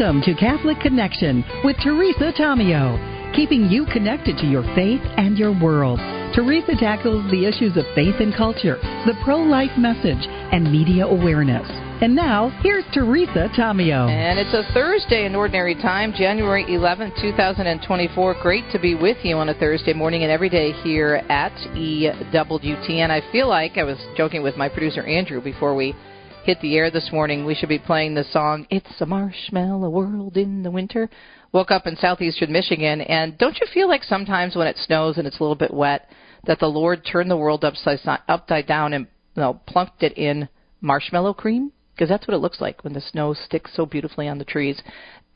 Welcome to Catholic Connection with Teresa Tomeo, keeping you connected to your faith and your world. Teresa tackles the issues of faith and culture, the pro life message, and media awareness. And now, here's Teresa Tomeo. And it's a Thursday in Ordinary Time, January 11th, 2024. Great to be with you on a Thursday morning and every day here at EWTN. I feel like I was joking with my producer Andrew before we hit the air this morning, we should be playing the song "It's a Marshmallow World in the Winter." Woke up in southeastern Michigan, and don't you feel like sometimes when it snows and it's a little bit wet, that the Lord turned the world upside upside down and you know, plunked it in marshmallow cream? Because that's what it looks like when the snow sticks so beautifully on the trees.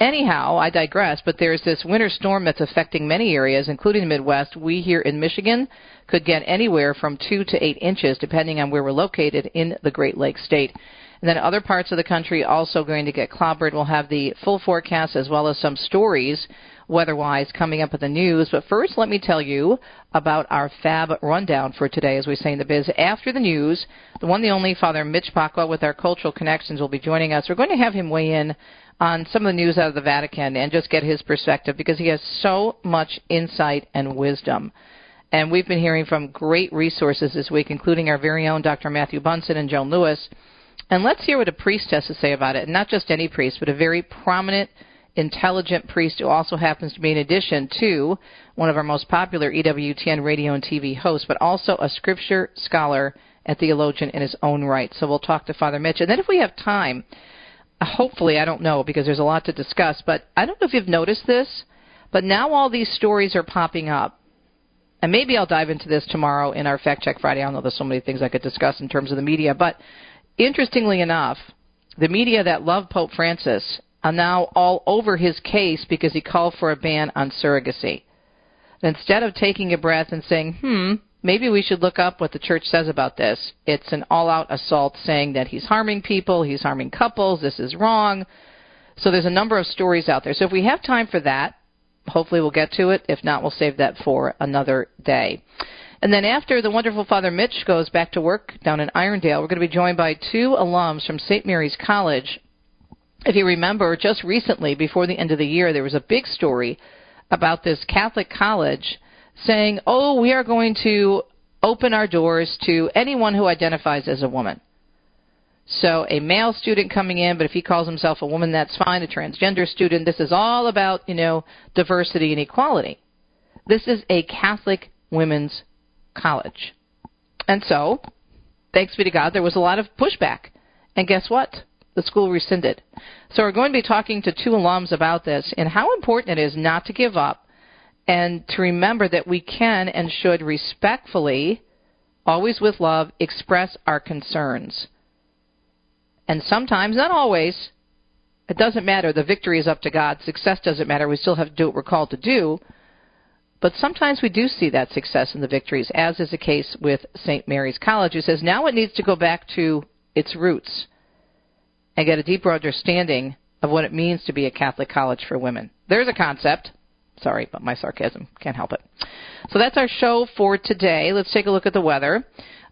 Anyhow, I digress, but there's this winter storm that's affecting many areas, including the Midwest. We here in Michigan could get anywhere from two to eight inches, depending on where we're located in the Great Lakes state. And then other parts of the country also going to get clobbered. We'll have the full forecast as well as some stories weather-wise coming up in the news. But first, let me tell you about our fab rundown for today, as we say in the biz. After the news, the one, the only Father Mitch Pacwa with our cultural connections will be joining us. We're going to have him weigh in on some of the news out of the Vatican and just get his perspective because he has so much insight and wisdom. And we've been hearing from great resources this week, including our very own Dr. Matthew Bunson and Joan Lewis and let's hear what a priest has to say about it. And not just any priest, but a very prominent, intelligent priest who also happens to be, in addition to one of our most popular EWTN radio and TV hosts, but also a scripture scholar and theologian in his own right. So we'll talk to Father Mitch. And then if we have time, hopefully, I don't know because there's a lot to discuss, but I don't know if you've noticed this, but now all these stories are popping up. And maybe I'll dive into this tomorrow in our Fact Check Friday. I don't know there's so many things I could discuss in terms of the media, but Interestingly enough, the media that love Pope Francis are now all over his case because he called for a ban on surrogacy. Instead of taking a breath and saying, hmm, maybe we should look up what the church says about this, it's an all out assault saying that he's harming people, he's harming couples, this is wrong. So there's a number of stories out there. So if we have time for that, hopefully we'll get to it. If not, we'll save that for another day. And then after the wonderful Father Mitch goes back to work down in Irondale, we're going to be joined by two alums from St. Mary's College. If you remember, just recently, before the end of the year, there was a big story about this Catholic college saying, oh, we are going to open our doors to anyone who identifies as a woman. So a male student coming in, but if he calls himself a woman, that's fine. A transgender student. This is all about, you know, diversity and equality. This is a Catholic women's college. And so, thanks be to God, there was a lot of pushback. And guess what? The school rescinded. So we're going to be talking to two alums about this and how important it is not to give up and to remember that we can and should respectfully, always with love, express our concerns. And sometimes, not always, it doesn't matter. The victory is up to God. Success doesn't matter. We still have to do what we're called to do. But sometimes we do see that success in the victories, as is the case with St. Mary's College, who says now it needs to go back to its roots and get a deeper understanding of what it means to be a Catholic college for women. There's a concept. Sorry, but my sarcasm can't help it. So that's our show for today. Let's take a look at the weather.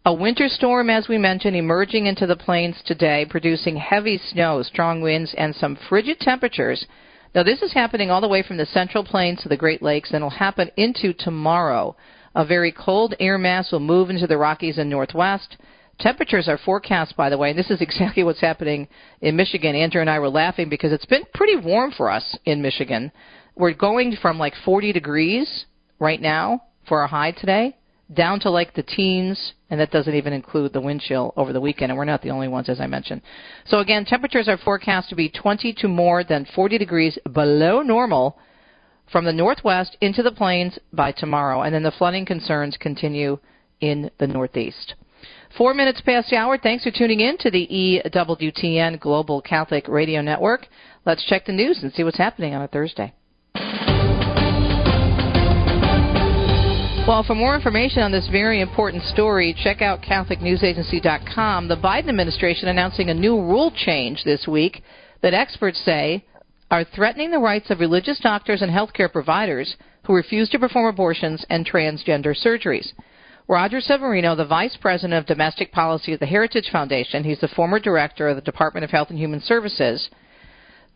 A winter storm, as we mentioned, emerging into the plains today, producing heavy snow, strong winds, and some frigid temperatures now, this is happening all the way from the Central Plains to the Great Lakes, and it'll happen into tomorrow. A very cold air mass will move into the Rockies and Northwest. Temperatures are forecast, by the way, and this is exactly what's happening in Michigan. Andrew and I were laughing because it's been pretty warm for us in Michigan. We're going from like 40 degrees right now for our high today down to like the teens, and that doesn't even include the wind chill over the weekend, and we're not the only ones, as I mentioned. So again, temperatures are forecast to be 20 to more than 40 degrees below normal from the northwest into the plains by tomorrow, and then the flooding concerns continue in the northeast. Four minutes past the hour. Thanks for tuning in to the EWTN Global Catholic Radio Network. Let's check the news and see what's happening on a Thursday. Well, for more information on this very important story, check out CatholicNewsAgency.com. The Biden administration announcing a new rule change this week that experts say are threatening the rights of religious doctors and healthcare providers who refuse to perform abortions and transgender surgeries. Roger Severino, the Vice President of Domestic Policy at the Heritage Foundation, he's the former director of the Department of Health and Human Services,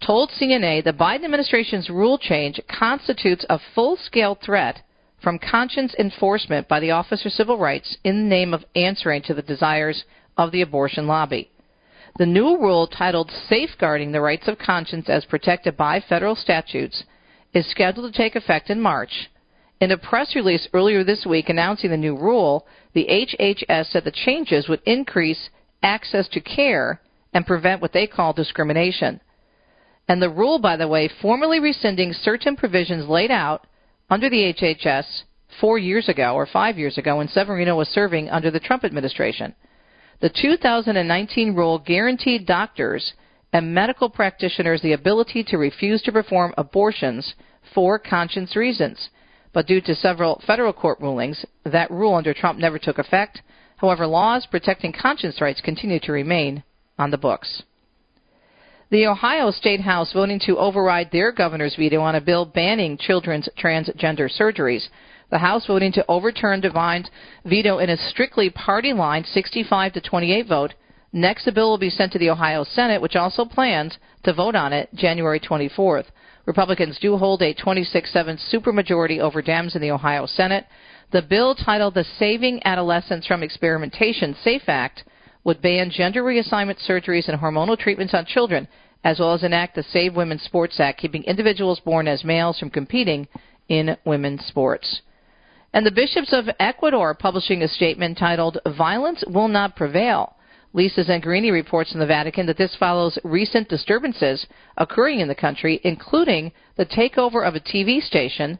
told CNA the Biden administration's rule change constitutes a full-scale threat from conscience enforcement by the Office of Civil Rights in the name of answering to the desires of the abortion lobby. The new rule titled Safeguarding the Rights of Conscience as Protected by Federal Statutes is scheduled to take effect in March. In a press release earlier this week announcing the new rule, the HHS said the changes would increase access to care and prevent what they call discrimination. And the rule, by the way, formally rescinding certain provisions laid out under the HHS four years ago or five years ago when Severino was serving under the Trump administration. The 2019 rule guaranteed doctors and medical practitioners the ability to refuse to perform abortions for conscience reasons. But due to several federal court rulings, that rule under Trump never took effect. However, laws protecting conscience rights continue to remain on the books. The Ohio State House voting to override their governor's veto on a bill banning children's transgender surgeries. The House voting to overturn DeWine's veto in a strictly party line 65 to 28 vote. Next, the bill will be sent to the Ohio Senate, which also plans to vote on it January 24th. Republicans do hold a 26 7 supermajority over Dems in the Ohio Senate. The bill titled the Saving Adolescents from Experimentation SAFE Act would ban gender reassignment surgeries and hormonal treatments on children, as well as enact the Save Women's Sports Act, keeping individuals born as males from competing in women's sports. And the bishops of Ecuador publishing a statement titled Violence Will Not Prevail. Lisa Zengarini reports from the Vatican that this follows recent disturbances occurring in the country, including the takeover of a TV station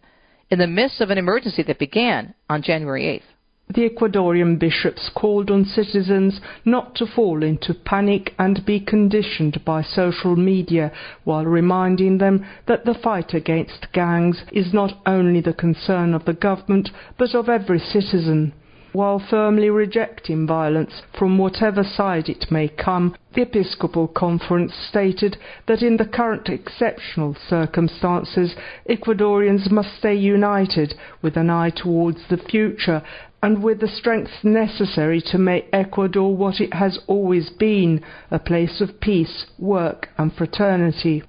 in the midst of an emergency that began on January 8th. The Ecuadorian bishops called on citizens not to fall into panic and be conditioned by social media while reminding them that the fight against gangs is not only the concern of the government but of every citizen. While firmly rejecting violence from whatever side it may come, the Episcopal Conference stated that in the current exceptional circumstances, Ecuadorians must stay united with an eye towards the future and with the strength necessary to make Ecuador what it has always been a place of peace, work, and fraternity.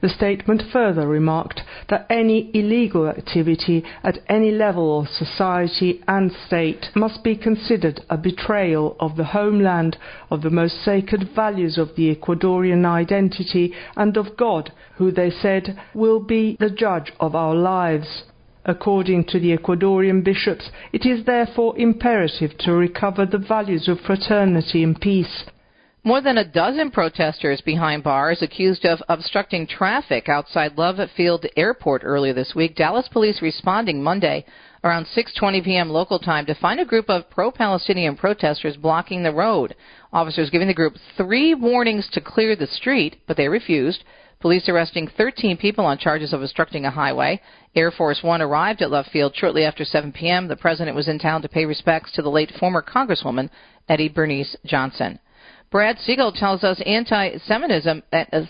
The statement further remarked that any illegal activity at any level of society and state must be considered a betrayal of the homeland, of the most sacred values of the Ecuadorian identity, and of God, who they said will be the judge of our lives. According to the Ecuadorian bishops, it is therefore imperative to recover the values of fraternity and peace, more than a dozen protesters behind bars accused of obstructing traffic outside Love Field Airport earlier this week. Dallas police responding Monday around 6:20 p.m. local time to find a group of pro-Palestinian protesters blocking the road. Officers giving the group 3 warnings to clear the street, but they refused. Police arresting 13 people on charges of obstructing a highway. Air Force One arrived at Love Field shortly after 7 p.m. The president was in town to pay respects to the late former Congresswoman Eddie Bernice Johnson. Brad Siegel tells us anti Semitism is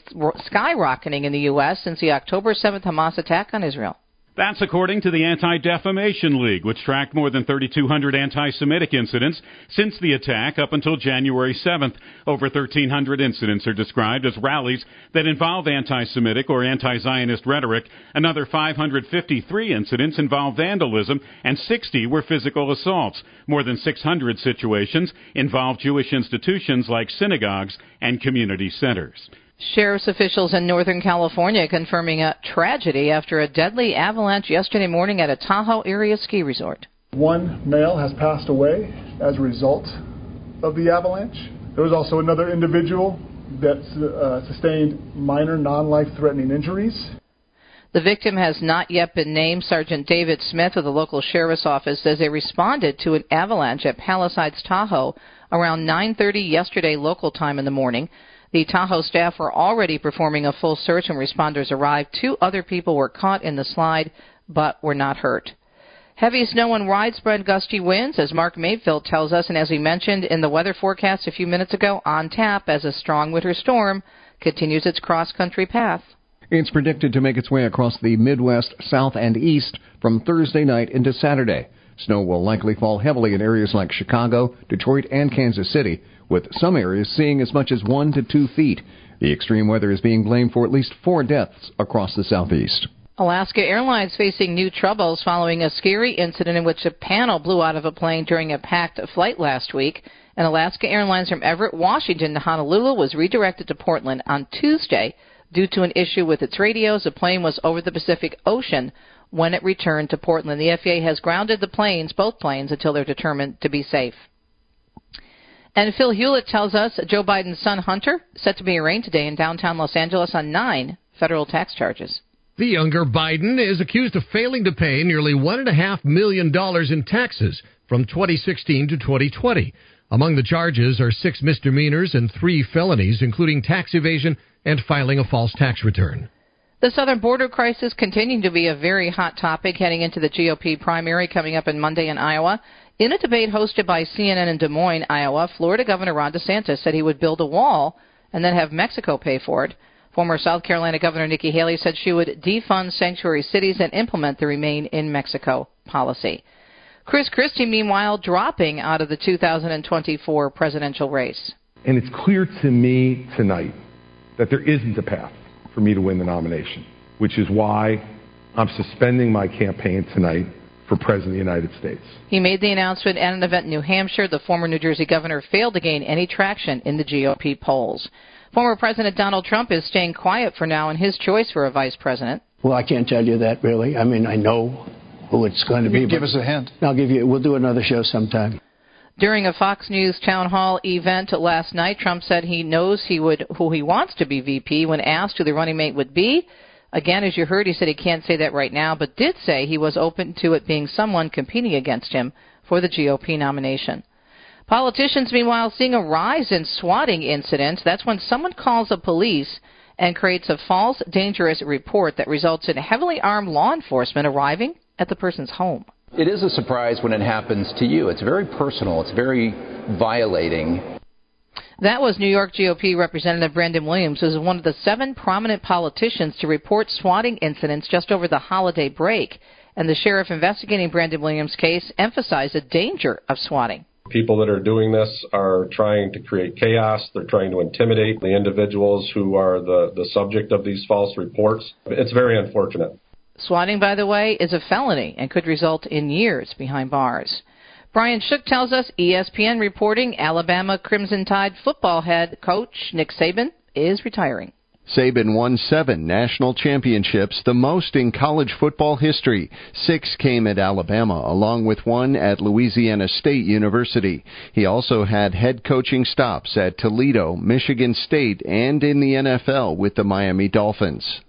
skyrocketing in the U.S. since the October 7th Hamas attack on Israel. That's according to the Anti Defamation League, which tracked more than 3,200 anti Semitic incidents since the attack up until January 7th. Over 1,300 incidents are described as rallies that involve anti Semitic or anti Zionist rhetoric. Another 553 incidents involve vandalism, and 60 were physical assaults. More than 600 situations involve Jewish institutions like synagogues and community centers. Sheriff's officials in Northern California confirming a tragedy after a deadly avalanche yesterday morning at a Tahoe area ski resort. One male has passed away as a result of the avalanche. There was also another individual that uh, sustained minor non life threatening injuries. The victim has not yet been named. Sergeant David Smith of the local sheriff's office says they responded to an avalanche at Palisades, Tahoe around 9:30 yesterday local time in the morning. The Tahoe staff were already performing a full search when responders arrived. Two other people were caught in the slide but were not hurt. Heavy snow and widespread gusty winds, as Mark Mayfield tells us, and as we mentioned in the weather forecast a few minutes ago, on tap as a strong winter storm continues its cross country path. It's predicted to make its way across the Midwest, South, and East from Thursday night into Saturday. Snow will likely fall heavily in areas like Chicago, Detroit, and Kansas City, with some areas seeing as much as one to two feet. The extreme weather is being blamed for at least four deaths across the southeast. Alaska Airlines facing new troubles following a scary incident in which a panel blew out of a plane during a packed flight last week. And Alaska Airlines from Everett, Washington to Honolulu was redirected to Portland on Tuesday due to an issue with its radios. The plane was over the Pacific Ocean when it returned to Portland. The FAA has grounded the planes, both planes, until they're determined to be safe. And Phil Hewlett tells us Joe Biden's son Hunter set to be arraigned today in downtown Los Angeles on nine federal tax charges. The younger Biden is accused of failing to pay nearly $1.5 million in taxes from 2016 to 2020. Among the charges are six misdemeanors and three felonies, including tax evasion and filing a false tax return. The southern border crisis continuing to be a very hot topic heading into the GOP primary coming up on Monday in Iowa. In a debate hosted by CNN in Des Moines, Iowa, Florida Governor Ron DeSantis said he would build a wall and then have Mexico pay for it. Former South Carolina Governor Nikki Haley said she would defund sanctuary cities and implement the Remain in Mexico policy. Chris Christie, meanwhile, dropping out of the 2024 presidential race. And it's clear to me tonight that there isn't a path for me to win the nomination, which is why I'm suspending my campaign tonight for President of the United States. He made the announcement at an event in New Hampshire. The former New Jersey governor failed to gain any traction in the GOP polls. Former President Donald Trump is staying quiet for now in his choice for a vice president. Well, I can't tell you that really. I mean, I know who it's going to be. Give us a hint. I'll give you. We'll do another show sometime. During a Fox News town hall event last night, Trump said he knows he would who he wants to be VP. When asked who the running mate would be, again, as you heard, he said he can't say that right now, but did say he was open to it being someone competing against him for the GOP nomination. Politicians, meanwhile, seeing a rise in swatting incidents. That's when someone calls the police and creates a false, dangerous report that results in heavily armed law enforcement arriving at the person's home. It is a surprise when it happens to you. It's very personal, it's very violating. That was New York GOP Representative Brandon Williams, who is one of the seven prominent politicians to report swatting incidents just over the holiday break. And the sheriff investigating Brandon Williams' case emphasized the danger of swatting. People that are doing this are trying to create chaos. They're trying to intimidate the individuals who are the, the subject of these false reports. It's very unfortunate. Swatting, by the way, is a felony and could result in years behind bars. Brian Shook tells us ESPN reporting Alabama Crimson Tide football head coach Nick Saban is retiring. Saban won seven national championships, the most in college football history. Six came at Alabama, along with one at Louisiana State University. He also had head coaching stops at Toledo, Michigan State, and in the NFL with the Miami Dolphins.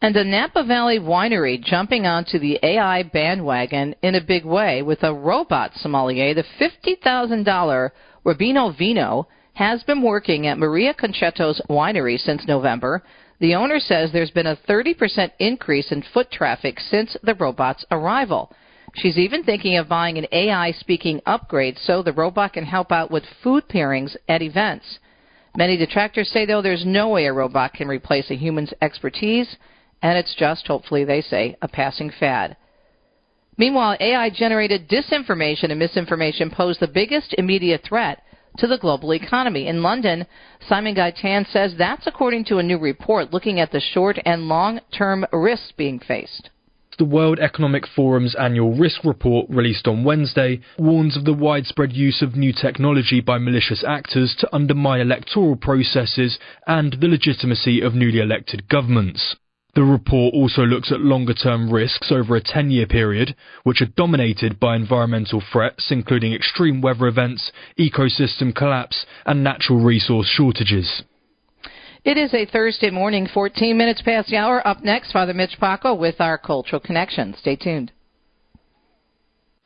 And a Napa Valley winery jumping onto the AI bandwagon in a big way with a robot sommelier, the $50,000 Rubino Vino has been working at Maria Concetto's winery since November. The owner says there's been a 30% increase in foot traffic since the robot's arrival. She's even thinking of buying an AI speaking upgrade so the robot can help out with food pairings at events. Many detractors say, though, there's no way a robot can replace a human's expertise, and it's just, hopefully, they say, a passing fad. Meanwhile, AI generated disinformation and misinformation pose the biggest immediate threat to the global economy. In London, Simon Gaitan says that's according to a new report looking at the short and long term risks being faced. The World Economic Forum's annual risk report, released on Wednesday, warns of the widespread use of new technology by malicious actors to undermine electoral processes and the legitimacy of newly elected governments. The report also looks at longer term risks over a 10 year period, which are dominated by environmental threats, including extreme weather events, ecosystem collapse, and natural resource shortages. It is a Thursday morning, 14 minutes past the hour. Up next, Father Mitch Pacwa with our Cultural Connection. Stay tuned.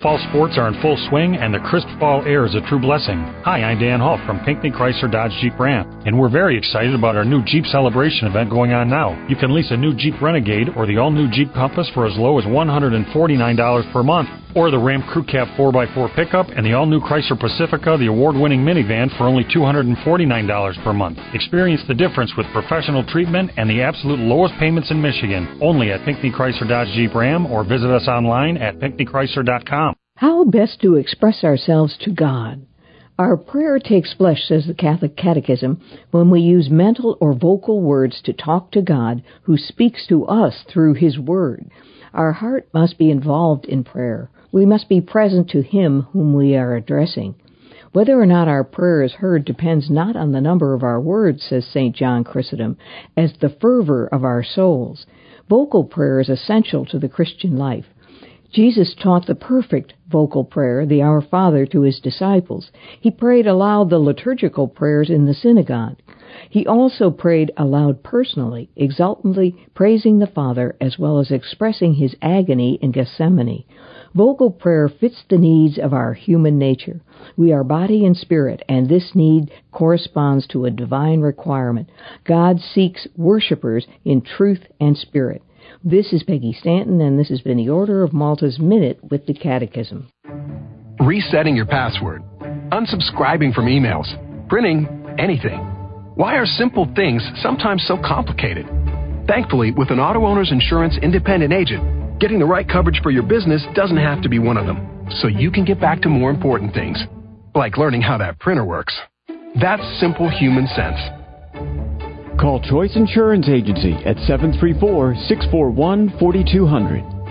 Fall sports are in full swing, and the crisp fall air is a true blessing. Hi, I'm Dan Hall from Pinckney Chrysler Dodge Jeep Ram, and we're very excited about our new Jeep Celebration event going on now. You can lease a new Jeep Renegade or the all-new Jeep Compass for as low as $149 per month, or the Ram Crew Cab 4x4 pickup and the all-new Chrysler Pacifica, the award-winning minivan, for only $249 per month. Experience the difference with professional treatment and the absolute lowest payments in Michigan, only at Pinckney Chrysler Dodge Jeep Ram, or visit us online at pinckneychrysler.com. How best to express ourselves to God? Our prayer takes flesh, says the Catholic Catechism, when we use mental or vocal words to talk to God, who speaks to us through His Word. Our heart must be involved in prayer. We must be present to Him whom we are addressing. Whether or not our prayer is heard depends not on the number of our words, says St. John Chrysostom, as the fervor of our souls. Vocal prayer is essential to the Christian life. Jesus taught the perfect vocal prayer, the Our Father, to his disciples. He prayed aloud the liturgical prayers in the synagogue. He also prayed aloud personally, exultantly praising the Father as well as expressing his agony in Gethsemane. Vocal prayer fits the needs of our human nature. We are body and spirit, and this need corresponds to a divine requirement. God seeks worshippers in truth and spirit. This is Peggy Stanton, and this has been the Order of Malta's Minute with the Catechism. Resetting your password, unsubscribing from emails, printing anything. Why are simple things sometimes so complicated? Thankfully, with an auto owner's insurance independent agent, getting the right coverage for your business doesn't have to be one of them, so you can get back to more important things, like learning how that printer works. That's simple human sense. Call Choice Insurance Agency at 734 641 4200.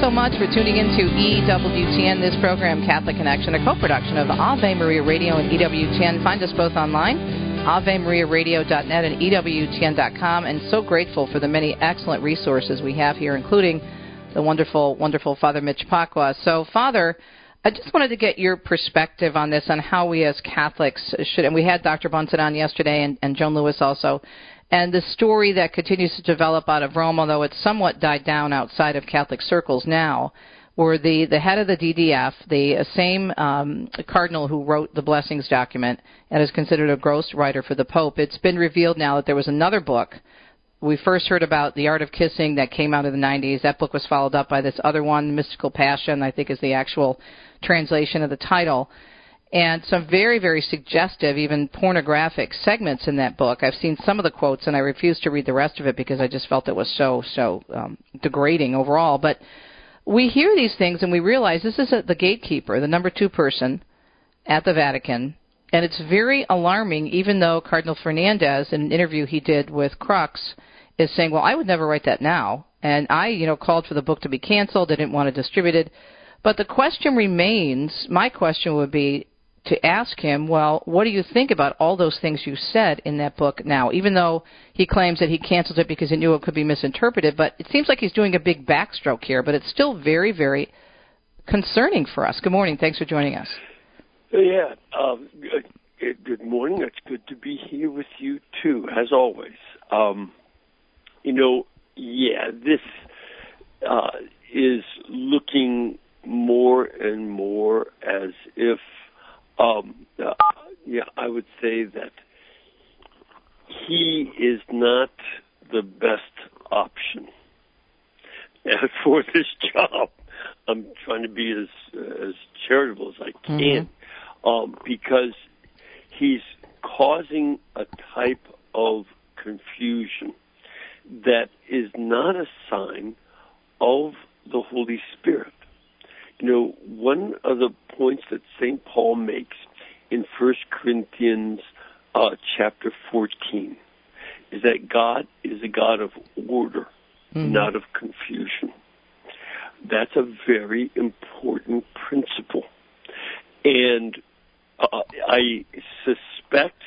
So much for tuning in to EWTN, this program, Catholic Connection, a co-production of Ave Maria Radio and EWTN. Find us both online, AveMariaRadio.net and EWTN.com, and so grateful for the many excellent resources we have here, including the wonderful, wonderful Father Mitch Pacwa. So, Father, I just wanted to get your perspective on this, on how we as Catholics should, and we had Dr. Bunson on yesterday and, and Joan Lewis also, and the story that continues to develop out of Rome, although it's somewhat died down outside of Catholic circles now, where the, the head of the DDF, the same um, cardinal who wrote the blessings document and is considered a gross writer for the Pope, it's been revealed now that there was another book we first heard about The Art of Kissing that came out in the 90s. That book was followed up by this other one, Mystical Passion, I think is the actual translation of the title. And some very, very suggestive, even pornographic segments in that book. I've seen some of the quotes, and I refused to read the rest of it because I just felt it was so, so um, degrading overall. But we hear these things and we realize this is a, the gatekeeper, the number two person at the Vatican, and it's very alarming, even though Cardinal Fernandez, in an interview he did with Crux, is saying, well, I would never write that now. And I, you know, called for the book to be canceled. I didn't want it distributed. But the question remains, my question would be to ask him, well, what do you think about all those things you said in that book now? Even though he claims that he canceled it because he knew it could be misinterpreted, but it seems like he's doing a big backstroke here, but it's still very, very concerning for us. Good morning. Thanks for joining us. Yeah. Um, good morning. It's good to be here with you, too, as always. Um, you know, yeah, this uh, is looking more and more as if, um, uh, yeah, I would say that he is not the best option for this job. I'm trying to be as as charitable as I can mm-hmm. um, because he's causing a type of confusion that is not a sign of the Holy Spirit. You know, one of the points that St. Paul makes in First Corinthians uh, chapter 14 is that God is a God of order, mm-hmm. not of confusion. That's a very important principle. And uh, I suspect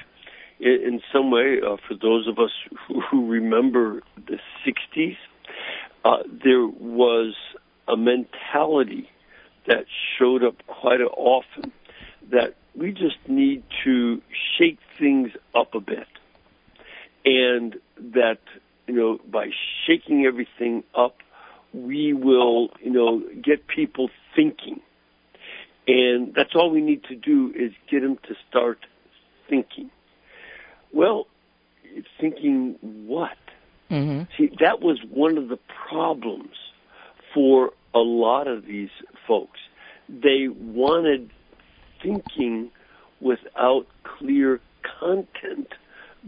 in some way, uh, for those of us who, who remember the 60s, uh, there was a mentality that showed up quite often that we just need to shake things up a bit. And that, you know, by shaking everything up, we will, you know, get people thinking. And that's all we need to do is get them to start thinking. Well, thinking what? Mm-hmm. See, that was one of the problems for a lot of these folks. They wanted thinking without clear content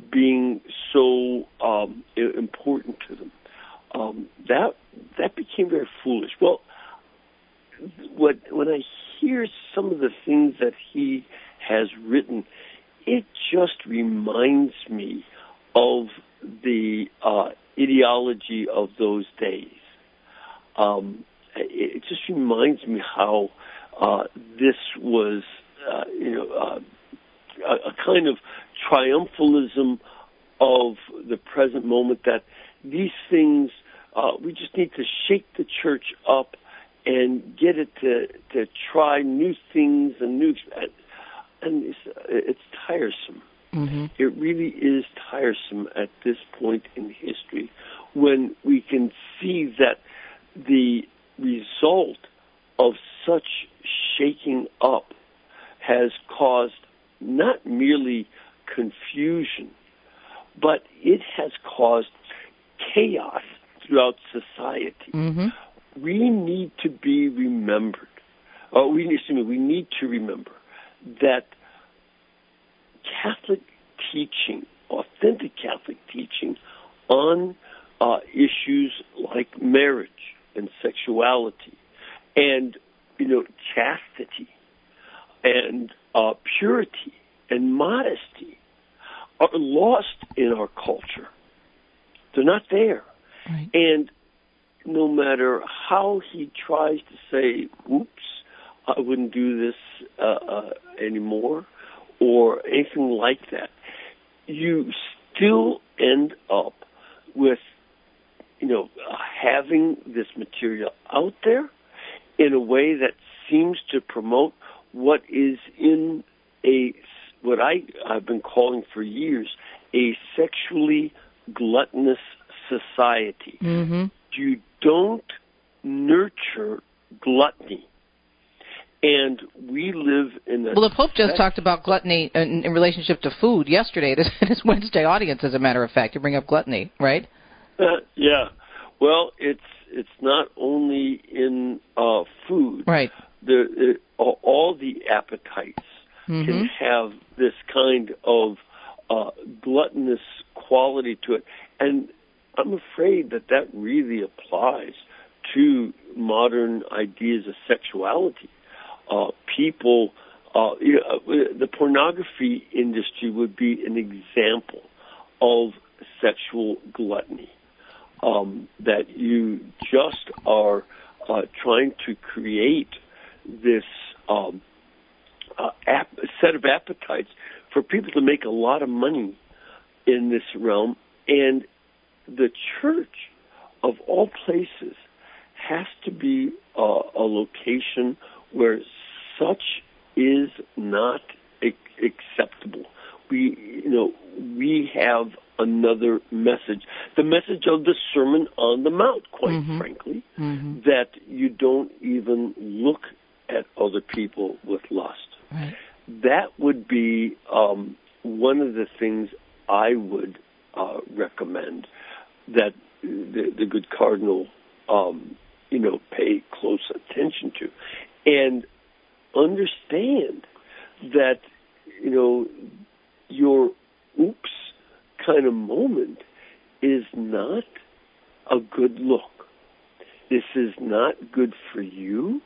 being so um, important to them. Um, that that became very foolish. Well, what when I hear some of the things that he has written, it just reminds me of the uh, ideology of those days. Um, reminds me how uh, this was, uh, you know, uh, a, a kind of triumphalism of the present moment. That these things, uh, we just need to shake the church up and get it to to try new things and new, and it's, it's tiresome. Mm-hmm. It really is tiresome at this point in history when we can see that the result of such shaking up has caused not merely confusion, but it has caused chaos throughout society. Mm-hmm. We need to be remembered. Oh, we excuse me. We need to remember that Catholic teaching, authentic Catholic teaching on uh, issues like marriage and sexuality and you know chastity and uh, purity and modesty are lost in our culture. They're not there. Right. And no matter how he tries to say, oops, I wouldn't do this uh, uh, anymore, or anything like that, you still end up with, you know, having this material out there in a way that seems to promote what is in a what I I've been calling for years a sexually gluttonous society. Mm-hmm. You don't nurture gluttony. And we live in a Well, the Pope just talked about gluttony in, in relationship to food yesterday at his, at his Wednesday audience. As a matter of fact, you bring up gluttony, right? Uh, yeah. Well, it's it's not only in uh, food. Right. The, all the appetites Mm-hmm. can have this kind of uh, gluttonous quality to it, and I'm afraid that that really applies to modern ideas of sexuality. Uh, people, uh, you know, the pornography industry would be an example of sexual gluttony. Um, that you just are uh, trying to create this um, uh, ap- set of appetites for people to make a lot of money in this realm, and the church, of all places, has to be uh, a location where such is not ac- acceptable. We, you know, we have another message, the message of the Sermon on the Mount, quite Mhm. frankly, Mm-hmm. that you don't even look at other people with lust. Right. That would be um, one of the things I would uh, recommend that the, the good cardinal, um, you know, pay close attention to, and understand that you know your oops kind of moment is not a good look. This is not good for you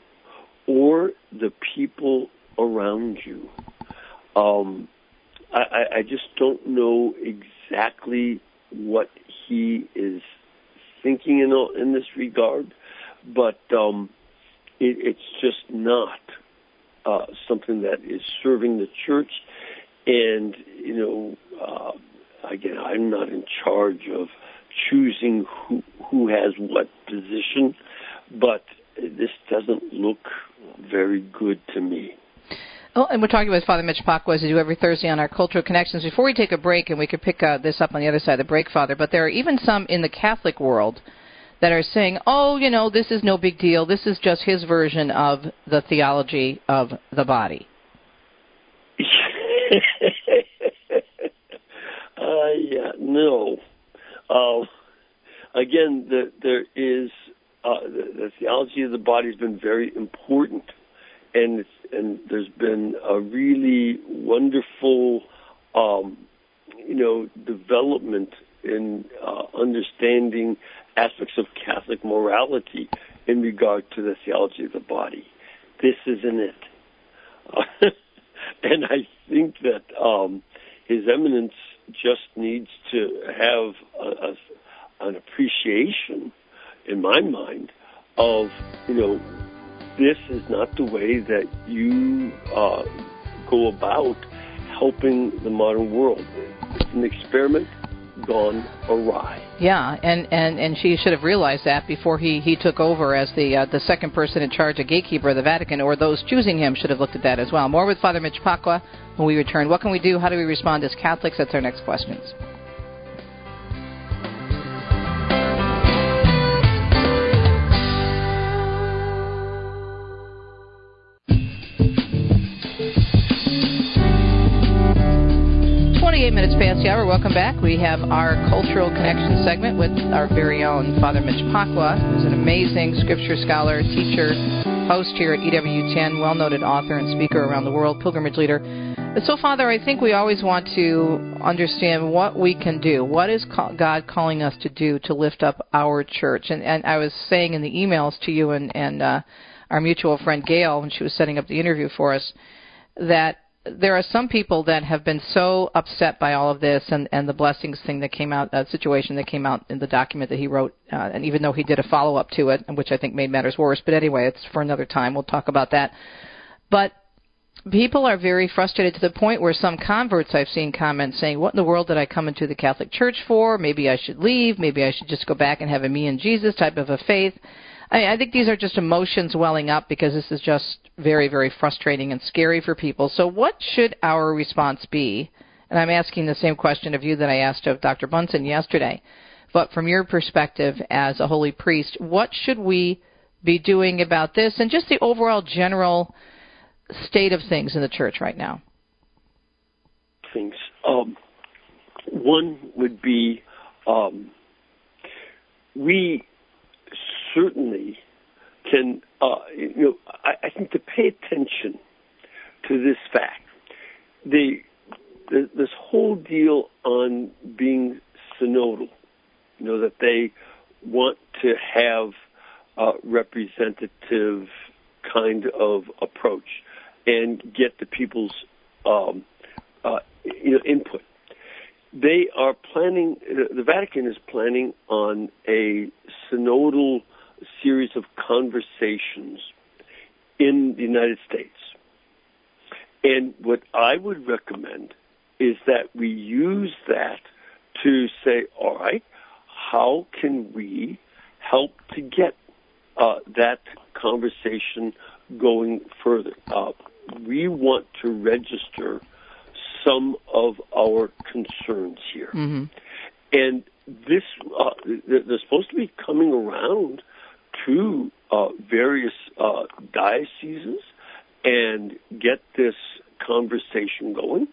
or the people around you. Um, I, I, just don't know exactly what he is thinking in in this regard, but um, it, it's just not uh, something that is serving the church. And you know, uh, again, I'm not in charge of choosing who who has what position, but this doesn't look very good to me. Oh, and we're talking with Father Mitch Pacwa as we do every Thursday on our Cultural Connections. Before we take a break, and we could pick uh, this up on the other side of the break, Father, but there are even some in the Catholic world that are saying, oh, you know, this is no big deal. This is just his version of the theology of the body. uh, no. Uh, again, the, there is uh, the, the theology of the body has been very important, and and there's been a really wonderful, um, you know, development in uh, understanding aspects of Catholic morality in regard to the theology of the body. This isn't it. And I think that um, His Eminence just needs to have a, a, an appreciation, in my mind, of, you know, this is not the way that you uh, go about helping the modern world. It's an experiment gone awry. Yeah, and, and, and she should have realized that before he, he took over as the uh, the second person in charge, a gatekeeper of the Vatican, or those choosing him should have looked at that as well. More with Father Mitch Pacwa when we return. What can we do? How do we respond as Catholics? That's our next questions. Hour. Welcome back. We have our Cultural Connection segment with our very own Father Mitch Pacwa, who's an amazing scripture scholar, teacher, host here at EWTN, well noted author and speaker around the world, pilgrimage leader. So, Father, I think we always want to understand what we can do. What is God calling us to do to lift up our church? And, and I was saying in the emails to you and, and uh, our mutual friend Gail, when she was setting up the interview for us, that there are some people that have been so upset by all of this and, and the blessings thing that came out, uh, situation that came out in the document that he wrote, uh, and even though he did a follow up to it, which I think made matters worse. But anyway, it's for another time. We'll talk about that. But people are very frustrated to the point where some converts I've seen comments saying, "What in the world did I come into the Catholic Church for? Maybe I should leave. Maybe I should just go back and have a me and Jesus type of a faith." I, mean, I think these are just emotions welling up because this is just very, very frustrating and scary for people. So, what should our response be? And I'm asking the same question of you that I asked of Dr. Bunson yesterday. But from your perspective as a holy priest, what should we be doing about this and just the overall general state of things in the church right now? Things. Um, one would be um, we certainly can, uh, you know, I, I think to pay attention to this fact, the, the this whole deal on being synodal, you know, that they want to have a representative kind of approach and get the people's um, uh, you know input. They are planning. The Vatican is planning on a synodal series of conversations in the United States. And what I would recommend is that we use that to say, all right, how can we help to get uh, that conversation going further? Uh, we want to register some of our concerns here. Mm-hmm. And this, uh, they're supposed to be coming around to uh, various uh, dioceses and get this conversation going,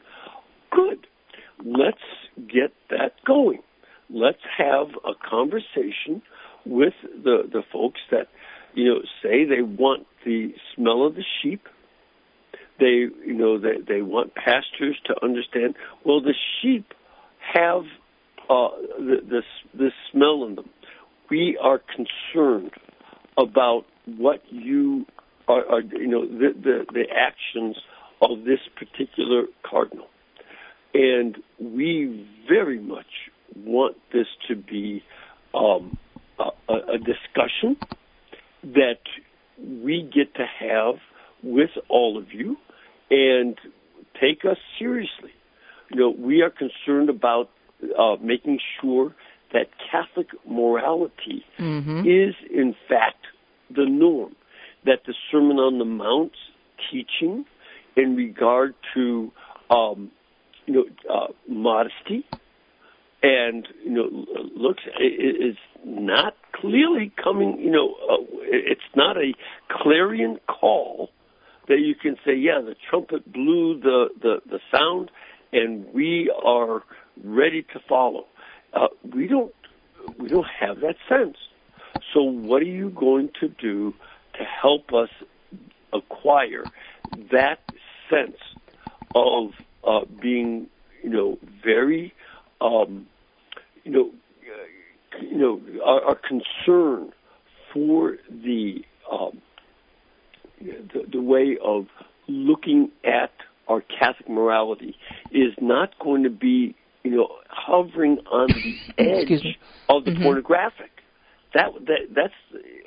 good. Let's get that going. Let's have a conversation with the, the folks that, you know, say they want the smell of the sheep. They, you know, they, they want pastors to understand, well, the sheep have uh, the, this, this smell in them. We are concerned about what you are, are you know, the, the, the actions of this particular cardinal. And we very much want this to be um, a, a discussion that we get to have with all of you and take us seriously. You know, we are concerned about uh, making sure that Catholic morality mm-hmm. is, in fact, the norm. That the Sermon on the Mount's teaching in regard to, um, you know, uh, modesty and you know, looks is not clearly coming. You know, uh, it's not a clarion call that you can say, yeah, the trumpet blew the the, the sound, and we are ready to follow. Uh, we don't we don't have that sense. So what are you going to do to help us acquire that sense of uh, being, you know, very um, you know, uh, you know, our, our concern for the, um, the the way of looking at our Catholic morality is not going to be, you know, hovering on the edge of the Mm-hmm. pornographic. That that that's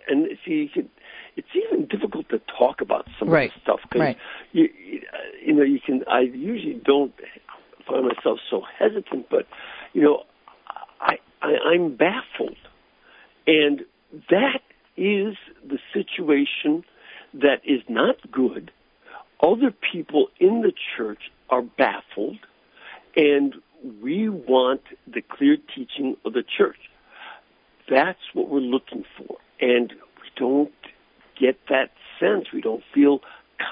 and see, you can, it's even difficult to talk about some Right. of this stuff because Right. you you know you can. I usually don't find myself so hesitant, but you know, I, I I'm baffled, and that is the situation that is not good. Other people in the church are baffled, and we want the clear teaching of the church. That's what we're looking for, and we don't get that sense. We don't feel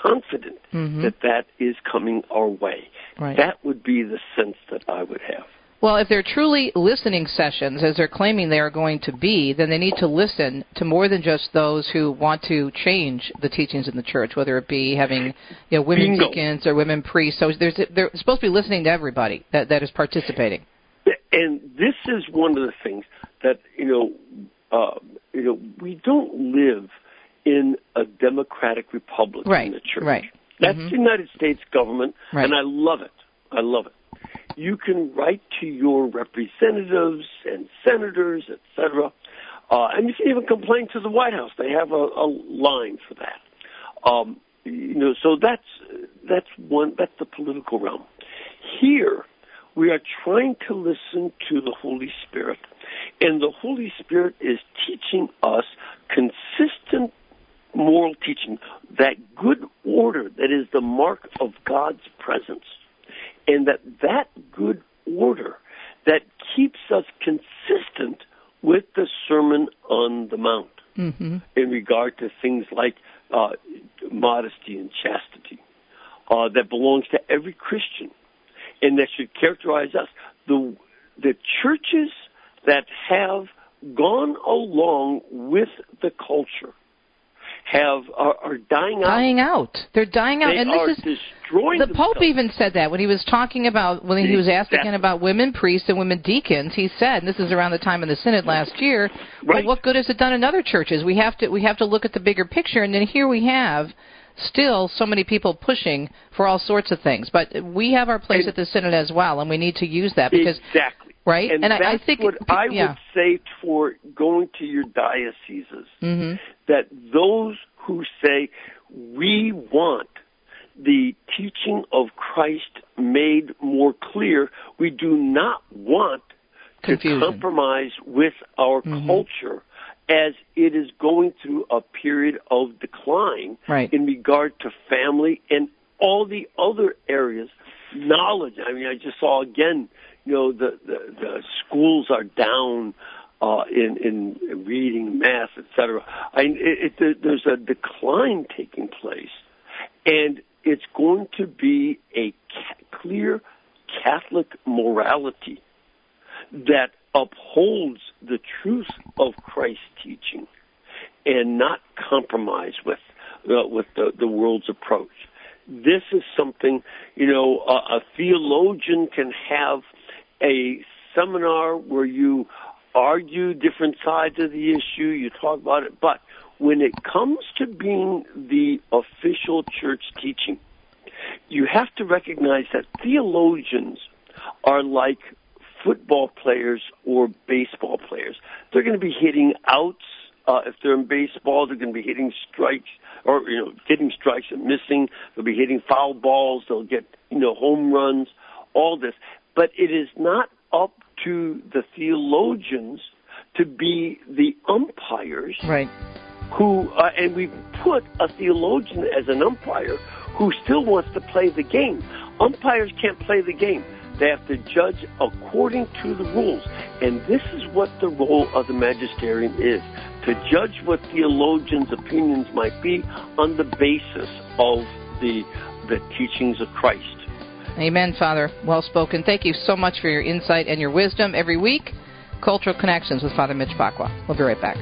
confident Mhm. that that is coming our way. Right. That would be the sense that I would have. Well, if they're truly listening sessions, as they're claiming they are going to be, then they need to listen to more than just those who want to change the teachings in the church, whether it be having you know women Bingo. deacons or women priests. So there's they're supposed to be listening to everybody that that is participating. and this is one of the things that you know, uh, you know, we don't live in a democratic republic Right. in the church. Right. That's Mhm. the United States government, Right. and I love it. I love it. You can write to your representatives and senators, etc., uh, and you can even complain to the White House. They have a, a line for that. Um, you know, so that's that's one. That's the political realm. Here, we are trying to listen to the Holy Spirit, and the Holy Spirit is teaching us consistent moral teaching, that good order that is the mark of God's presence, and that that good order that keeps us consistent with the Sermon on the Mount Mm-hmm. in regard to things like uh, modesty and chastity uh, that belongs to every Christian and that should characterize us. The the churches that have gone along with the culture have are, are dying out. Dying out. They're dying out, They and this is destroying the Pope even said that when he was talking about when he was asked again about women priests and women deacons. He said, and this is around the time of the synod last year. Well, what good has it done in other churches? We have to we have to look at the bigger picture, and then here we have still so many people pushing for all sorts of things. But we have our place at the synod as well, and we need to use that because exactly right. And, I, I that's think what I yeah. would say for going to your dioceses. hmm that those who say we want the teaching of Christ made more clear, we do not want Confusion. to compromise with our Mhm. culture as it is going through a period of decline Right. in regard to family and all the other areas. Knowledge. I mean, I just saw again, you know, the, the, the schools are down uh, in, in reading, math, etc. I, it, it, there's a decline taking place, and it's going to be a ca- clear Catholic morality that upholds the truth of Christ's teaching and not compromise with uh, with the, the world's approach. This is something you know a, a theologian can have a seminar where you argue different sides of the issue, you talk about it, but when it comes to being the official church teaching, you have to recognize that theologians are like football players or baseball players. They're going to be hitting outs. Uh, if they're in baseball, they're going to be hitting strikes or you know getting strikes and missing. They'll be hitting foul balls. They'll get you know home runs. All this, but it is not up to the theologians to be the umpires right. who uh, and we put a theologian as an umpire who still wants to play the game. Umpires can't play the game. They have to judge according to the rules. And this is what the role of the magisterium is to judge what theologians' opinions might be on the basis of the, the teachings of Christ. Amen, Father. Well spoken. Thank you so much for your insight and your wisdom every week. Cultural Connections with Father Mitch Pacwa. We'll be right back.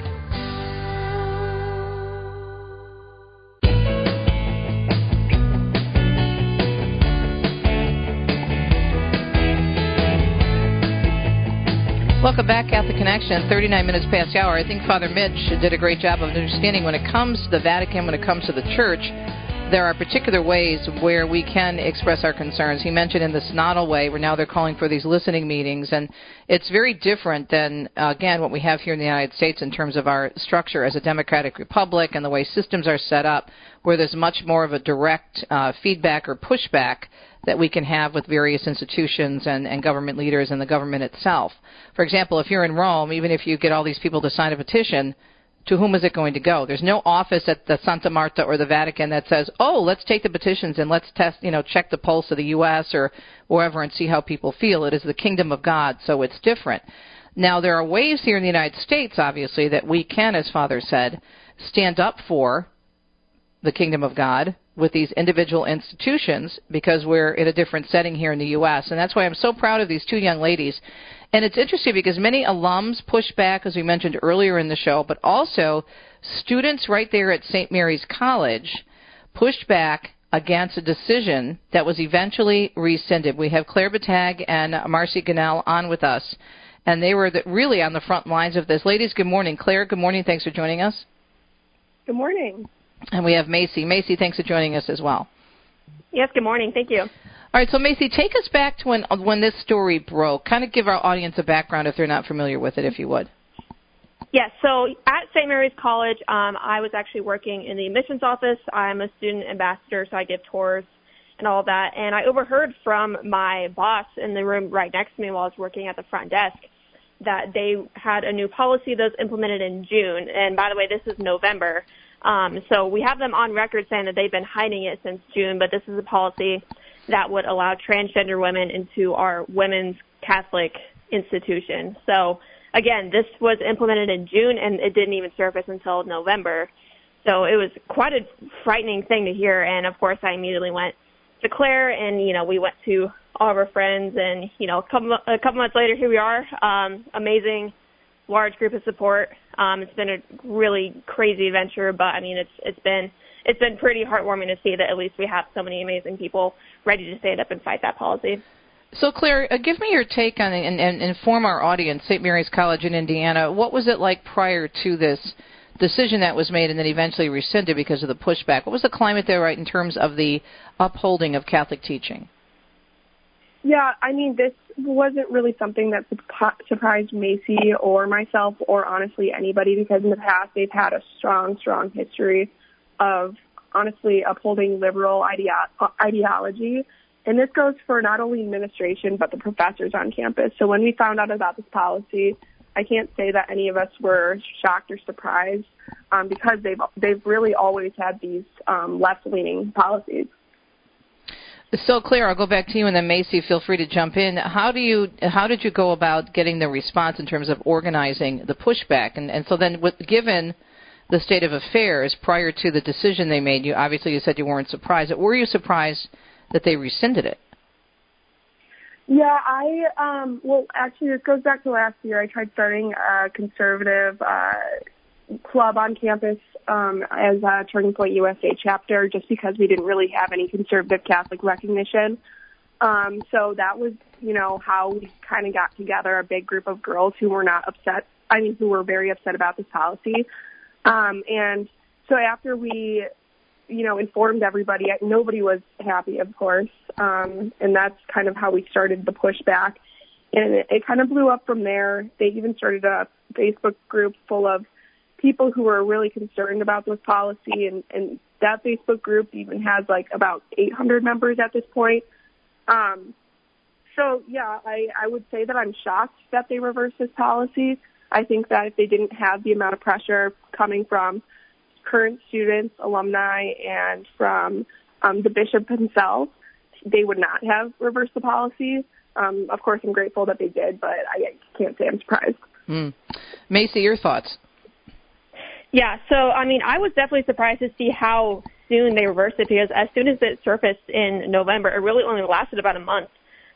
Welcome back, Catholic Connection. 39 minutes past the hour. I think Father Mitch did a great job of understanding when it comes to the Vatican, when it comes to the Church, there are particular ways where we can express our concerns. He mentioned in the synodal way, where now they're calling for these listening meetings, and it's very different than, again, what we have here in the United States in terms of our structure as a democratic republic and the way systems are set up, where there's much more of a direct uh, feedback or pushback that we can have with various institutions and, and government leaders and the government itself. For example, if you're in Rome, even if you get all these people to sign a petition, to whom is it going to go? There's no office at the Santa Marta or the Vatican that says, "Oh, let's take the petitions and let's test, you know, check the pulse of the U.S. or wherever and see how people feel." It is the kingdom of God, so it's different. Now, there are ways here in the United States, obviously, that we can, as Father said, stand up for the kingdom of God with these individual institutions because we're in a different setting here in the U.S. And that's why I'm so proud of these two young ladies. And it's interesting because many alums push back, as we mentioned earlier in the show, but also students right there at St. Mary's College pushed back against a decision that was eventually rescinded. We have Claire Bettag and Macy Gunnell on with us, and they were the, really on the front lines of this. Ladies, good morning. Claire, good morning. Thanks for joining us. Good morning. And we have Macy. Macy, thanks for joining us as well. Yes, good morning. Thank you. All right, so Macy, take us back to when when this story broke. Kind of give our audience a background if they're not familiar with it, if you would. Yes, so at St. Mary's College, um, I was actually working in the admissions office. I'm a student ambassador, so I give tours and all that. And I overheard from my boss in the room right next to me while I was working at the front desk that they had a new policy that was implemented in June. And by the way, this is November. Um, so we have them on record saying that they've been hiding it since June, but this is a policy that would allow transgender women into our women's Catholic institution. So again, this was implemented in June and it didn't even surface until November. So it was quite a frightening thing to hear. And of course, I immediately went to Claire and, you know, we went to all of our friends and, you know, a couple, a couple months later, here we are. Um, amazing large group of support. Um, it's been a really crazy adventure, but I mean, it's it's been it's been pretty heartwarming to see that at least we have so many amazing people ready to stand up and fight that policy. So, Claire, uh, give me your take on and, and inform our audience. St. Mary's College in Indiana. What was it like prior to this decision that was made and then eventually rescinded because of the pushback? What was the climate there, right, in terms of the upholding of Catholic teaching? Yeah, I mean, this wasn't really something that surprised Macy or myself or honestly anybody because in the past they've had a strong, strong history of honestly upholding liberal ideo- ideology. And this goes for not only administration but the professors on campus. So when we found out about this policy, I can't say that any of us were shocked or surprised um, because they've they've really always had these um, left leaning policies. So, Claire, I'll go back to you, and then Macy, feel free to jump in. How do you, how did you go about getting the response in terms of organizing the pushback? And, and so then, with, given the state of affairs prior to the decision they made, you obviously you said you weren't surprised. Were you surprised that they rescinded it? Yeah, I um well actually this goes back to last year. I tried starting a conservative uh club on campus um, as a Turning Point USA chapter just because we didn't really have any conservative Catholic recognition. Um, so that was, you know, how we kind of got together a big group of girls who were not upset. I mean, who were very upset about this policy. Um, and so after we, you know, informed everybody, nobody was happy, of course. Um, and that's kind of how we started the pushback. And it, it kind of blew up from there. They even started a Facebook group full of people who were really concerned about this policy and, and that Facebook group even has like about 800 members at this point. Um, so yeah, I, I would say that I'm shocked that they reversed this policy. I think that if they didn't have the amount of pressure coming from current students, alumni, and from um, the bishop himself, they would not have reversed the policy. Um, of course, I'm grateful that they did, but I can't say I'm surprised. Mm. Macy, your thoughts? Yeah, so I mean, I was definitely surprised to see how soon they reversed it because as soon as it surfaced in November, it really only lasted about a month.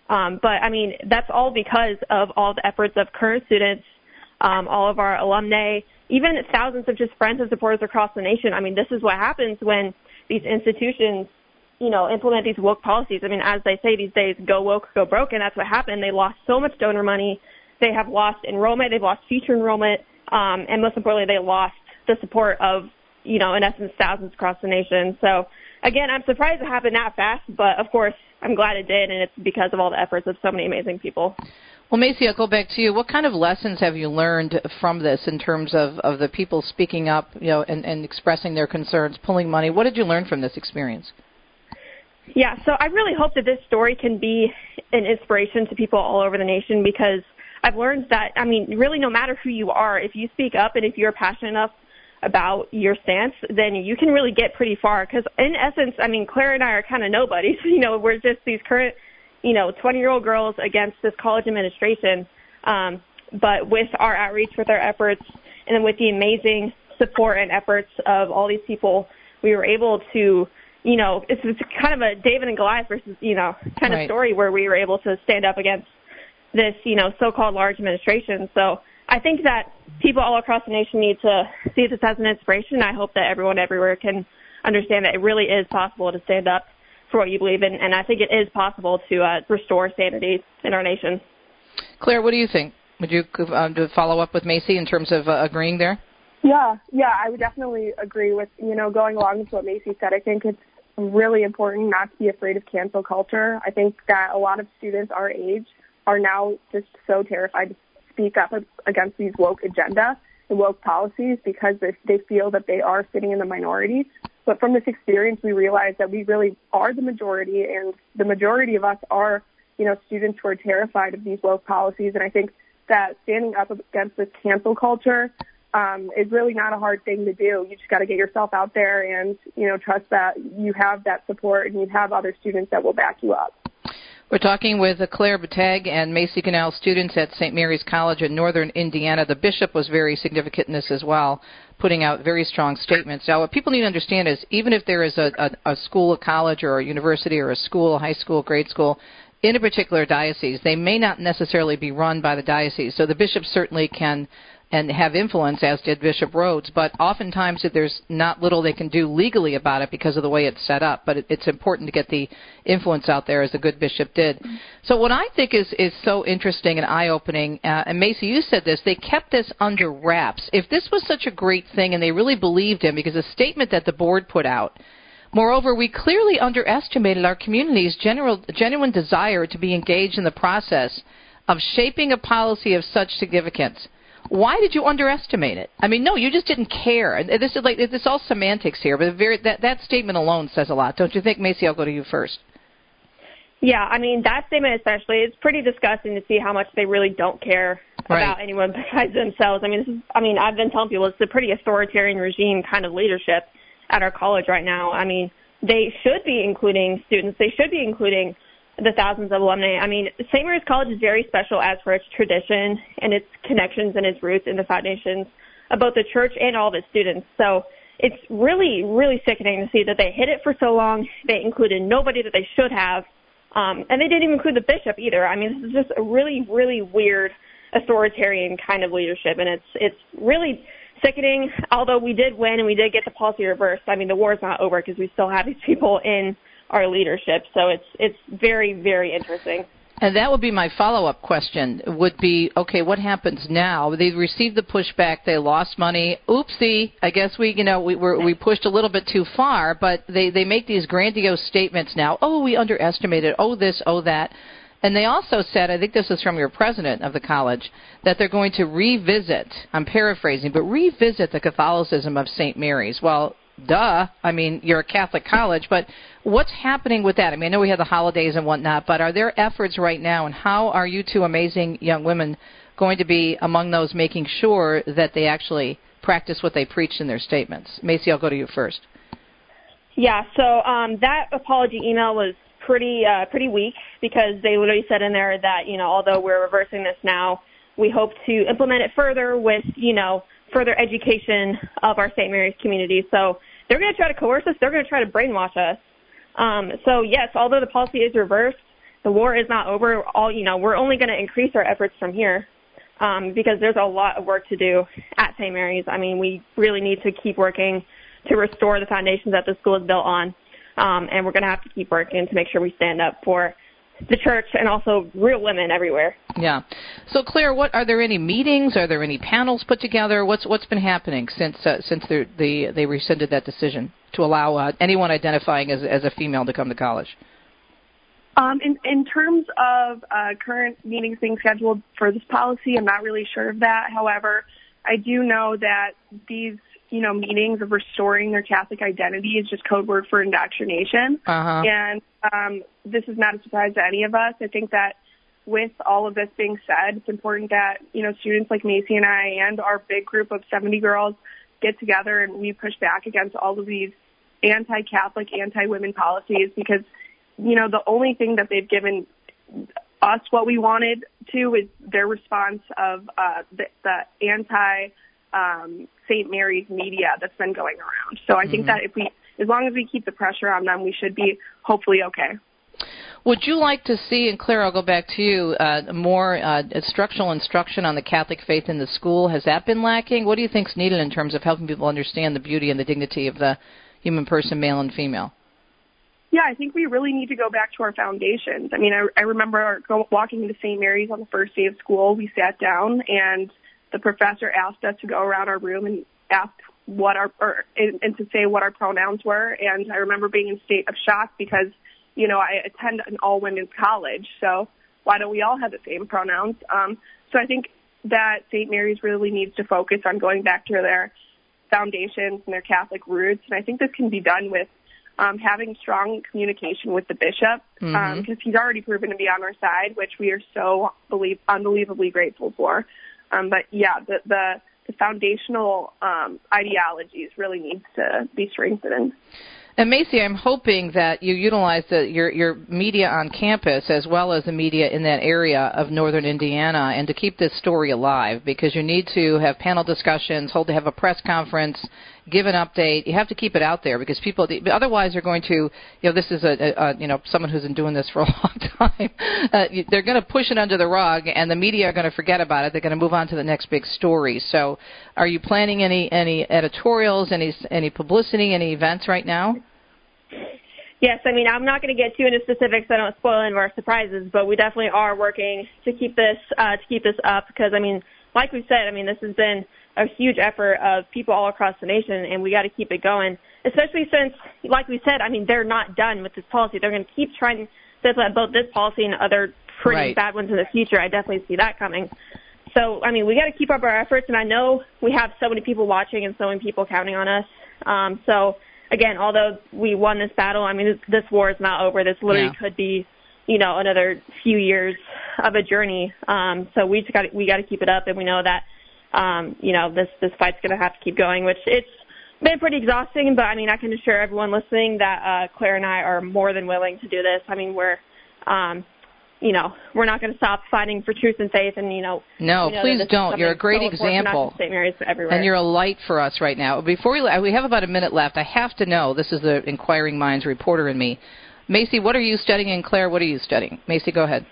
Um, but I mean, that's all because of all the efforts of current students, um, all of our alumni, even thousands of just friends and supporters across the nation. I mean, this is what happens when these institutions, you know, implement these woke policies. I mean, as they say these days, go woke, go broke, and that's what happened. They lost so much donor money. they have lost enrollment, they've lost future enrollment, um, and most importantly, they lost the support of, you know, in essence, thousands across the nation. So again, I'm surprised it happened that fast, but of course, I'm glad it did, and it's because of all the efforts of so many amazing people. Well, Macy, I'll go back to you. What kind of lessons have you learned from this in terms of, of the people speaking up, you know, and, and expressing their concerns, pulling money? What did you learn from this experience? Yeah, so I really hope that this story can be an inspiration to people all over the nation because I've learned that, I mean, really no matter who you are, if you speak up and if you're passionate enough about your stance, then you can really get pretty far. Because in essence, I mean, Claire and I are kind of nobodies. You know, we're just these current, you know, 20 year old girls against this college administration. Um, but with our outreach, with our efforts, and then with the amazing support and efforts of all these people, we were able to, you know, it's, it's kind of a David and Goliath versus, you know, kind Right. of story where we were able to stand up against this, you know, so-called large administration. So I think that people all across the nation need to see this as an inspiration. I hope that everyone everywhere can understand that it really is possible to stand up for what you believe in, and I think it is possible to uh, restore sanity in our nation. Claire, what do you think? Would you um, follow up with Macy in terms of uh, agreeing there? Yeah, yeah, I would definitely agree with you know going along with what Macy said. I think it's really important not to be afraid of cancel culture. I think that a lot of students our age are now just so terrified to speak up against these woke agenda and woke policies because they, they feel that they are sitting in the minority. But from this experience, we realize that we really are the majority, and the majority of us are, you know, students who are terrified of these woke policies. And I think that standing up against this cancel culture um, is really not a hard thing to do. You just got to get yourself out there and, you know, trust that you have that support and you have other students that will back you up. We're talking with Claire Bettag and Macy Gunnell students at St. Mary's College in northern Indiana. The bishop was very significant in this as well, putting out very strong statements. Now, what people need to understand is even if there is a, a, a school, a college, or a university, or a school, a high school, grade school, in a particular diocese, they may not necessarily be run by the diocese. So the bishop certainly can and have influence, as did Bishop Rhoades. But oftentimes, there's not little they can do legally about it because of the way it's set up. But it, it's important to get the influence out there, as the good bishop did. So what I think is is so interesting and eye-opening, uh, and Macy, you said this. They kept this under wraps. If this was such a great thing, and they really believed him, because the statement that the board put out. Moreover, we clearly underestimated our community's general, genuine desire to be engaged in the process of shaping a policy of such significance. Why did you underestimate it? I mean, no, you just didn't care. And This is like it's all semantics here, but very, that that statement alone says a lot, don't you think, Macy? I'll go to you first. Yeah, I mean that statement especially. It's pretty disgusting to see how much they really don't care Right. about anyone besides themselves. I mean, this is. I mean, I've been telling people it's a pretty authoritarian regime kind of leadership at our college right now. I mean, they should be including students. They should be including the thousands of alumni. I mean, St. Mary's College is very special as for its tradition and its connections and its roots in the foundations of both the church and all of its students. So it's really, really sickening to see that they hid it for so long. They included nobody that they should have. Um, and they didn't even include the bishop either. I mean, this is just a really, really weird authoritarian kind of leadership, and it's it's really sickening. Although we did win and we did get the policy reversed, I mean, the war is not over because we still have these people in our leadership. So it's it's very, very interesting. And that would be my follow-up question. Would be okay. What happens now? They received the pushback. They lost money. Oopsie. I guess we, you know, we were, we pushed a little bit too far. But they they make these grandiose statements now. Oh, we underestimated. Oh, this. Oh, that. And they also said, I think this is from your president of the college, that they're going to revisit. I'm paraphrasing, but revisit the Catholicism of St. Mary's. Well, duh. I mean, you're a Catholic college, but what's happening with that? I mean, I know we have the holidays and whatnot, but are there efforts right now, and how are you two amazing young women going to be among those making sure that they actually practice what they preach in their statements? Macy, I'll go to you first. Yeah, so um, that apology email was pretty uh, pretty weak because they literally said in there that you know although we're reversing this now, we hope to implement it further with you know further education of our St. Mary's community. So they're going to try to coerce us. They're going to try to brainwash us. Um, so yes, although the policy is reversed, the war is not over. All you know, we're only going to increase our efforts from here um, because there's a lot of work to do at St. Mary's. I mean, we really need to keep working to restore the foundations that the school is built on, um, and we're going to have to keep working to make sure we stand up for the church and also real women everywhere. Yeah. So Claire, what are there any meetings? Are there any panels put together? What's what's been happening since uh, since the, the they rescinded that decision to allow uh, anyone identifying as as a female to come to college? Um, in, in terms of uh, current meetings being scheduled for this policy, I'm not really sure of that. However, I do know that these, you know, meetings of restoring their Catholic identity is just code word for indoctrination. Uh-huh. And um, this is not a surprise to any of us. I think that with all of this being said, it's important that, you know, students like Macy and I and our big group of 70 girls get together and we push back against all of these anti-Catholic, anti-women policies because, you know, the only thing that they've given us what we wanted to is their response of uh, the, the anti um, St. Mary's media that's been going around. So I mm-hmm. think that if we, as long as we keep the pressure on them, we should be hopefully okay. Would you like to see, and Claire, I'll go back to you, uh, more uh, instructional instruction on the Catholic faith in the school? Has that been lacking? What do you think is needed in terms of helping people understand the beauty and the dignity of the human person, male and female? Yeah, I think we really need to go back to our foundations. I mean, I, I remember go, walking into St. Mary's on the first day of school. We sat down, and the professor asked us to go around our room and ask what our or, and, and to say what our pronouns were. And I remember being in state of shock because you know, I attend an all women's college, so why don't we all have the same pronouns? Um, so I think that St. Mary's really needs to focus on going back to their foundations and their Catholic roots, and I think this can be done with um, having strong communication with the bishop because mm-hmm. um, he's already proven to be on our side, which we are so believe, unbelievably grateful for. Um, but yeah, the the, the foundational um, ideologies really needs to be strengthened. And Macy, I'm hoping that you utilize the, your your media on campus as well as the media in that area of northern Indiana, and to keep this story alive, because you need to have panel discussions, hold to have a press conference, give an update. You have to keep it out there because people otherwise they're going to, you know, this is a, a, a you know someone who's been doing this for a long time. Uh, they're going to push it under the rug, and the media are going to forget about it. They're going to move on to the next big story. So, are you planning any any editorials, any any publicity, any events right now? Yes, I mean I'm not going to get too into specifics. I don't spoil any of our surprises, but we definitely are working to keep this uh, to keep this up because I mean, like we said, I mean this has been a huge effort of people all across the nation, and we got to keep it going. Especially since, like we said, I mean they're not done with this policy. They're going to keep trying to implement both this policy and other pretty right. bad ones in the future. I definitely see that coming. So I mean we got to keep up our efforts, and I know we have so many people watching and so many people counting on us. Um, so again, although we won this battle, I mean, this, war is not over. This literally yeah. could be, you know, another few years of a journey. Um, so we just got we got to keep it up, and we know that, um, you know, this this fight's going to have to keep going. Which it's been pretty exhausting, but I mean, I can assure everyone listening that uh, Claire and I are more than willing to do this. I mean, we're um, you know, we're not going to stop fighting for truth and faith. And you know, no, know please don't. You're a great so example. St. Mary's everywhere. And you're a light for us right now. Before we we have about a minute left. I have to know. This is the inquiring minds reporter in me. Macy, what are you studying? And Claire, what are you studying? Macy, go ahead.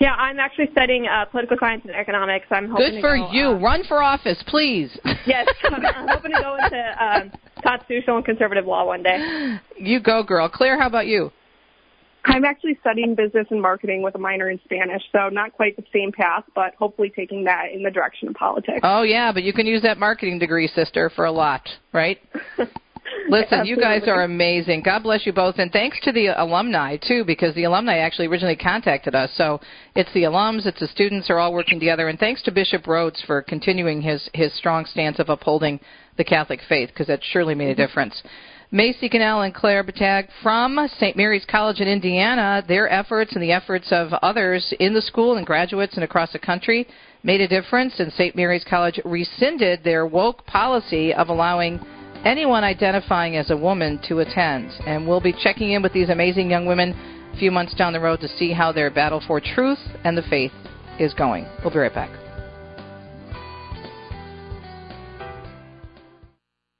Yeah, I'm actually studying uh, political science and economics. I'm hoping good for go, you. Uh, Run for office, please. yes, I'm, I'm hoping to go into um, constitutional and conservative law one day. You go, girl. Claire, how about you? I'm actually studying business and marketing with a minor in Spanish, so not quite the same path, but hopefully taking that in the direction of politics. Oh yeah, but you can use that marketing degree, sister, for a lot, right? Listen, you guys are amazing. God bless you both, and thanks to the alumni too, because the alumni actually originally contacted us. So it's the alums, it's the students are all working together, and thanks to Bishop Rhoades for continuing his his strong stance of upholding the Catholic faith, because that surely made a mm-hmm. difference. Macy Gunnell and Claire Bettag from St. Mary's College in Indiana, their efforts and the efforts of others in the school and graduates and across the country made a difference, and St. Mary's College rescinded their woke policy of allowing anyone identifying as a woman to attend. And we'll be checking in with these amazing young women a few months down the road to see how their battle for truth and the faith is going. We'll be right back.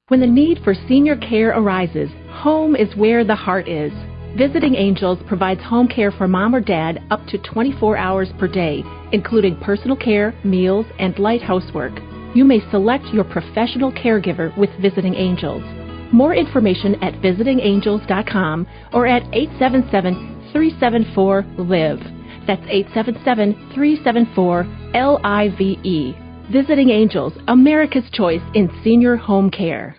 When the need for senior care arises, home is where the heart is. Visiting Angels provides home care for mom or dad up to 24 hours per day, including personal care, meals, and light housework. You may select your professional caregiver with Visiting Angels. More information at visitingangels.com or at 877 374 LIVE. That's 877 374 L I V E. Visiting Angels, America's choice in senior home care.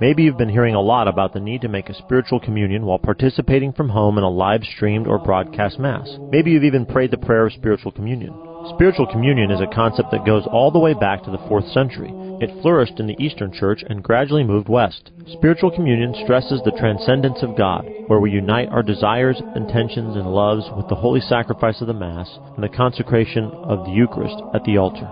Maybe you've been hearing a lot about the need to make a spiritual communion while participating from home in a live streamed or broadcast Mass. Maybe you've even prayed the prayer of spiritual communion. Spiritual communion is a concept that goes all the way back to the 4th century. It flourished in the Eastern Church and gradually moved west. Spiritual communion stresses the transcendence of God, where we unite our desires, intentions, and loves with the holy sacrifice of the Mass and the consecration of the Eucharist at the altar.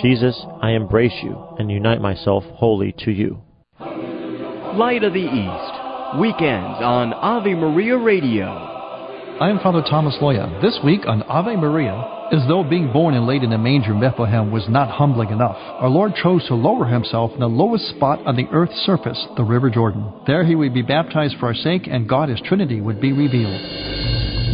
Jesus, I embrace you and unite myself wholly to you. Light of the East, weekends on Ave Maria Radio. I am Father Thomas Loya. This week on Ave Maria, as though being born and laid in a manger in Bethlehem was not humbling enough, our Lord chose to lower himself in the lowest spot on the earth's surface, the River Jordan. There he would be baptized for our sake, and God as Trinity would be revealed.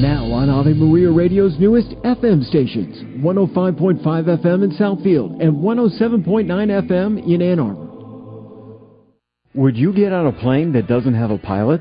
Now on Ave Maria Radio's newest FM stations 105.5 FM in Southfield and 107.9 FM in Ann Arbor. Would you get on a plane that doesn't have a pilot?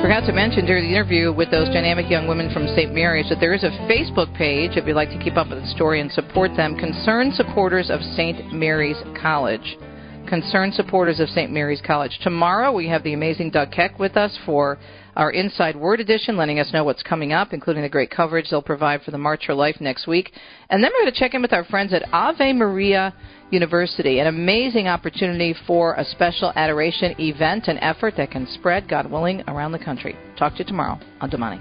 Forgot to mention during the interview with those dynamic young women from St. Mary's that there is a Facebook page if you'd like to keep up with the story and support them. Concerned supporters of St. Mary's College. Concerned supporters of St. Mary's College. Tomorrow we have the amazing Doug Keck with us for our Inside Word edition, letting us know what's coming up, including the great coverage they'll provide for the March for Life next week. And then we're going to check in with our friends at Ave Maria University, an amazing opportunity for a special adoration event and effort that can spread, God willing, around the country. Talk to you tomorrow on Domani.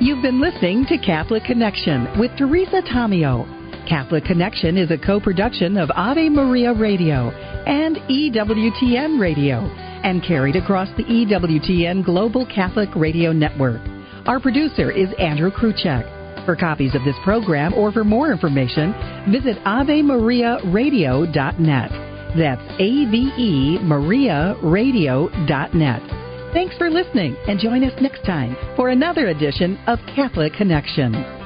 You've been listening to Catholic Connection with Teresa Tomeo. Catholic Connection is a co production of Ave Maria Radio and EWTN Radio and carried across the EWTN Global Catholic Radio Network. Our producer is Andrew Kruchek. For copies of this program or for more information, visit AveMariaRadio.net. That's A-V-E MariaRadio.net. Thanks for listening and join us next time for another edition of Catholic Connection.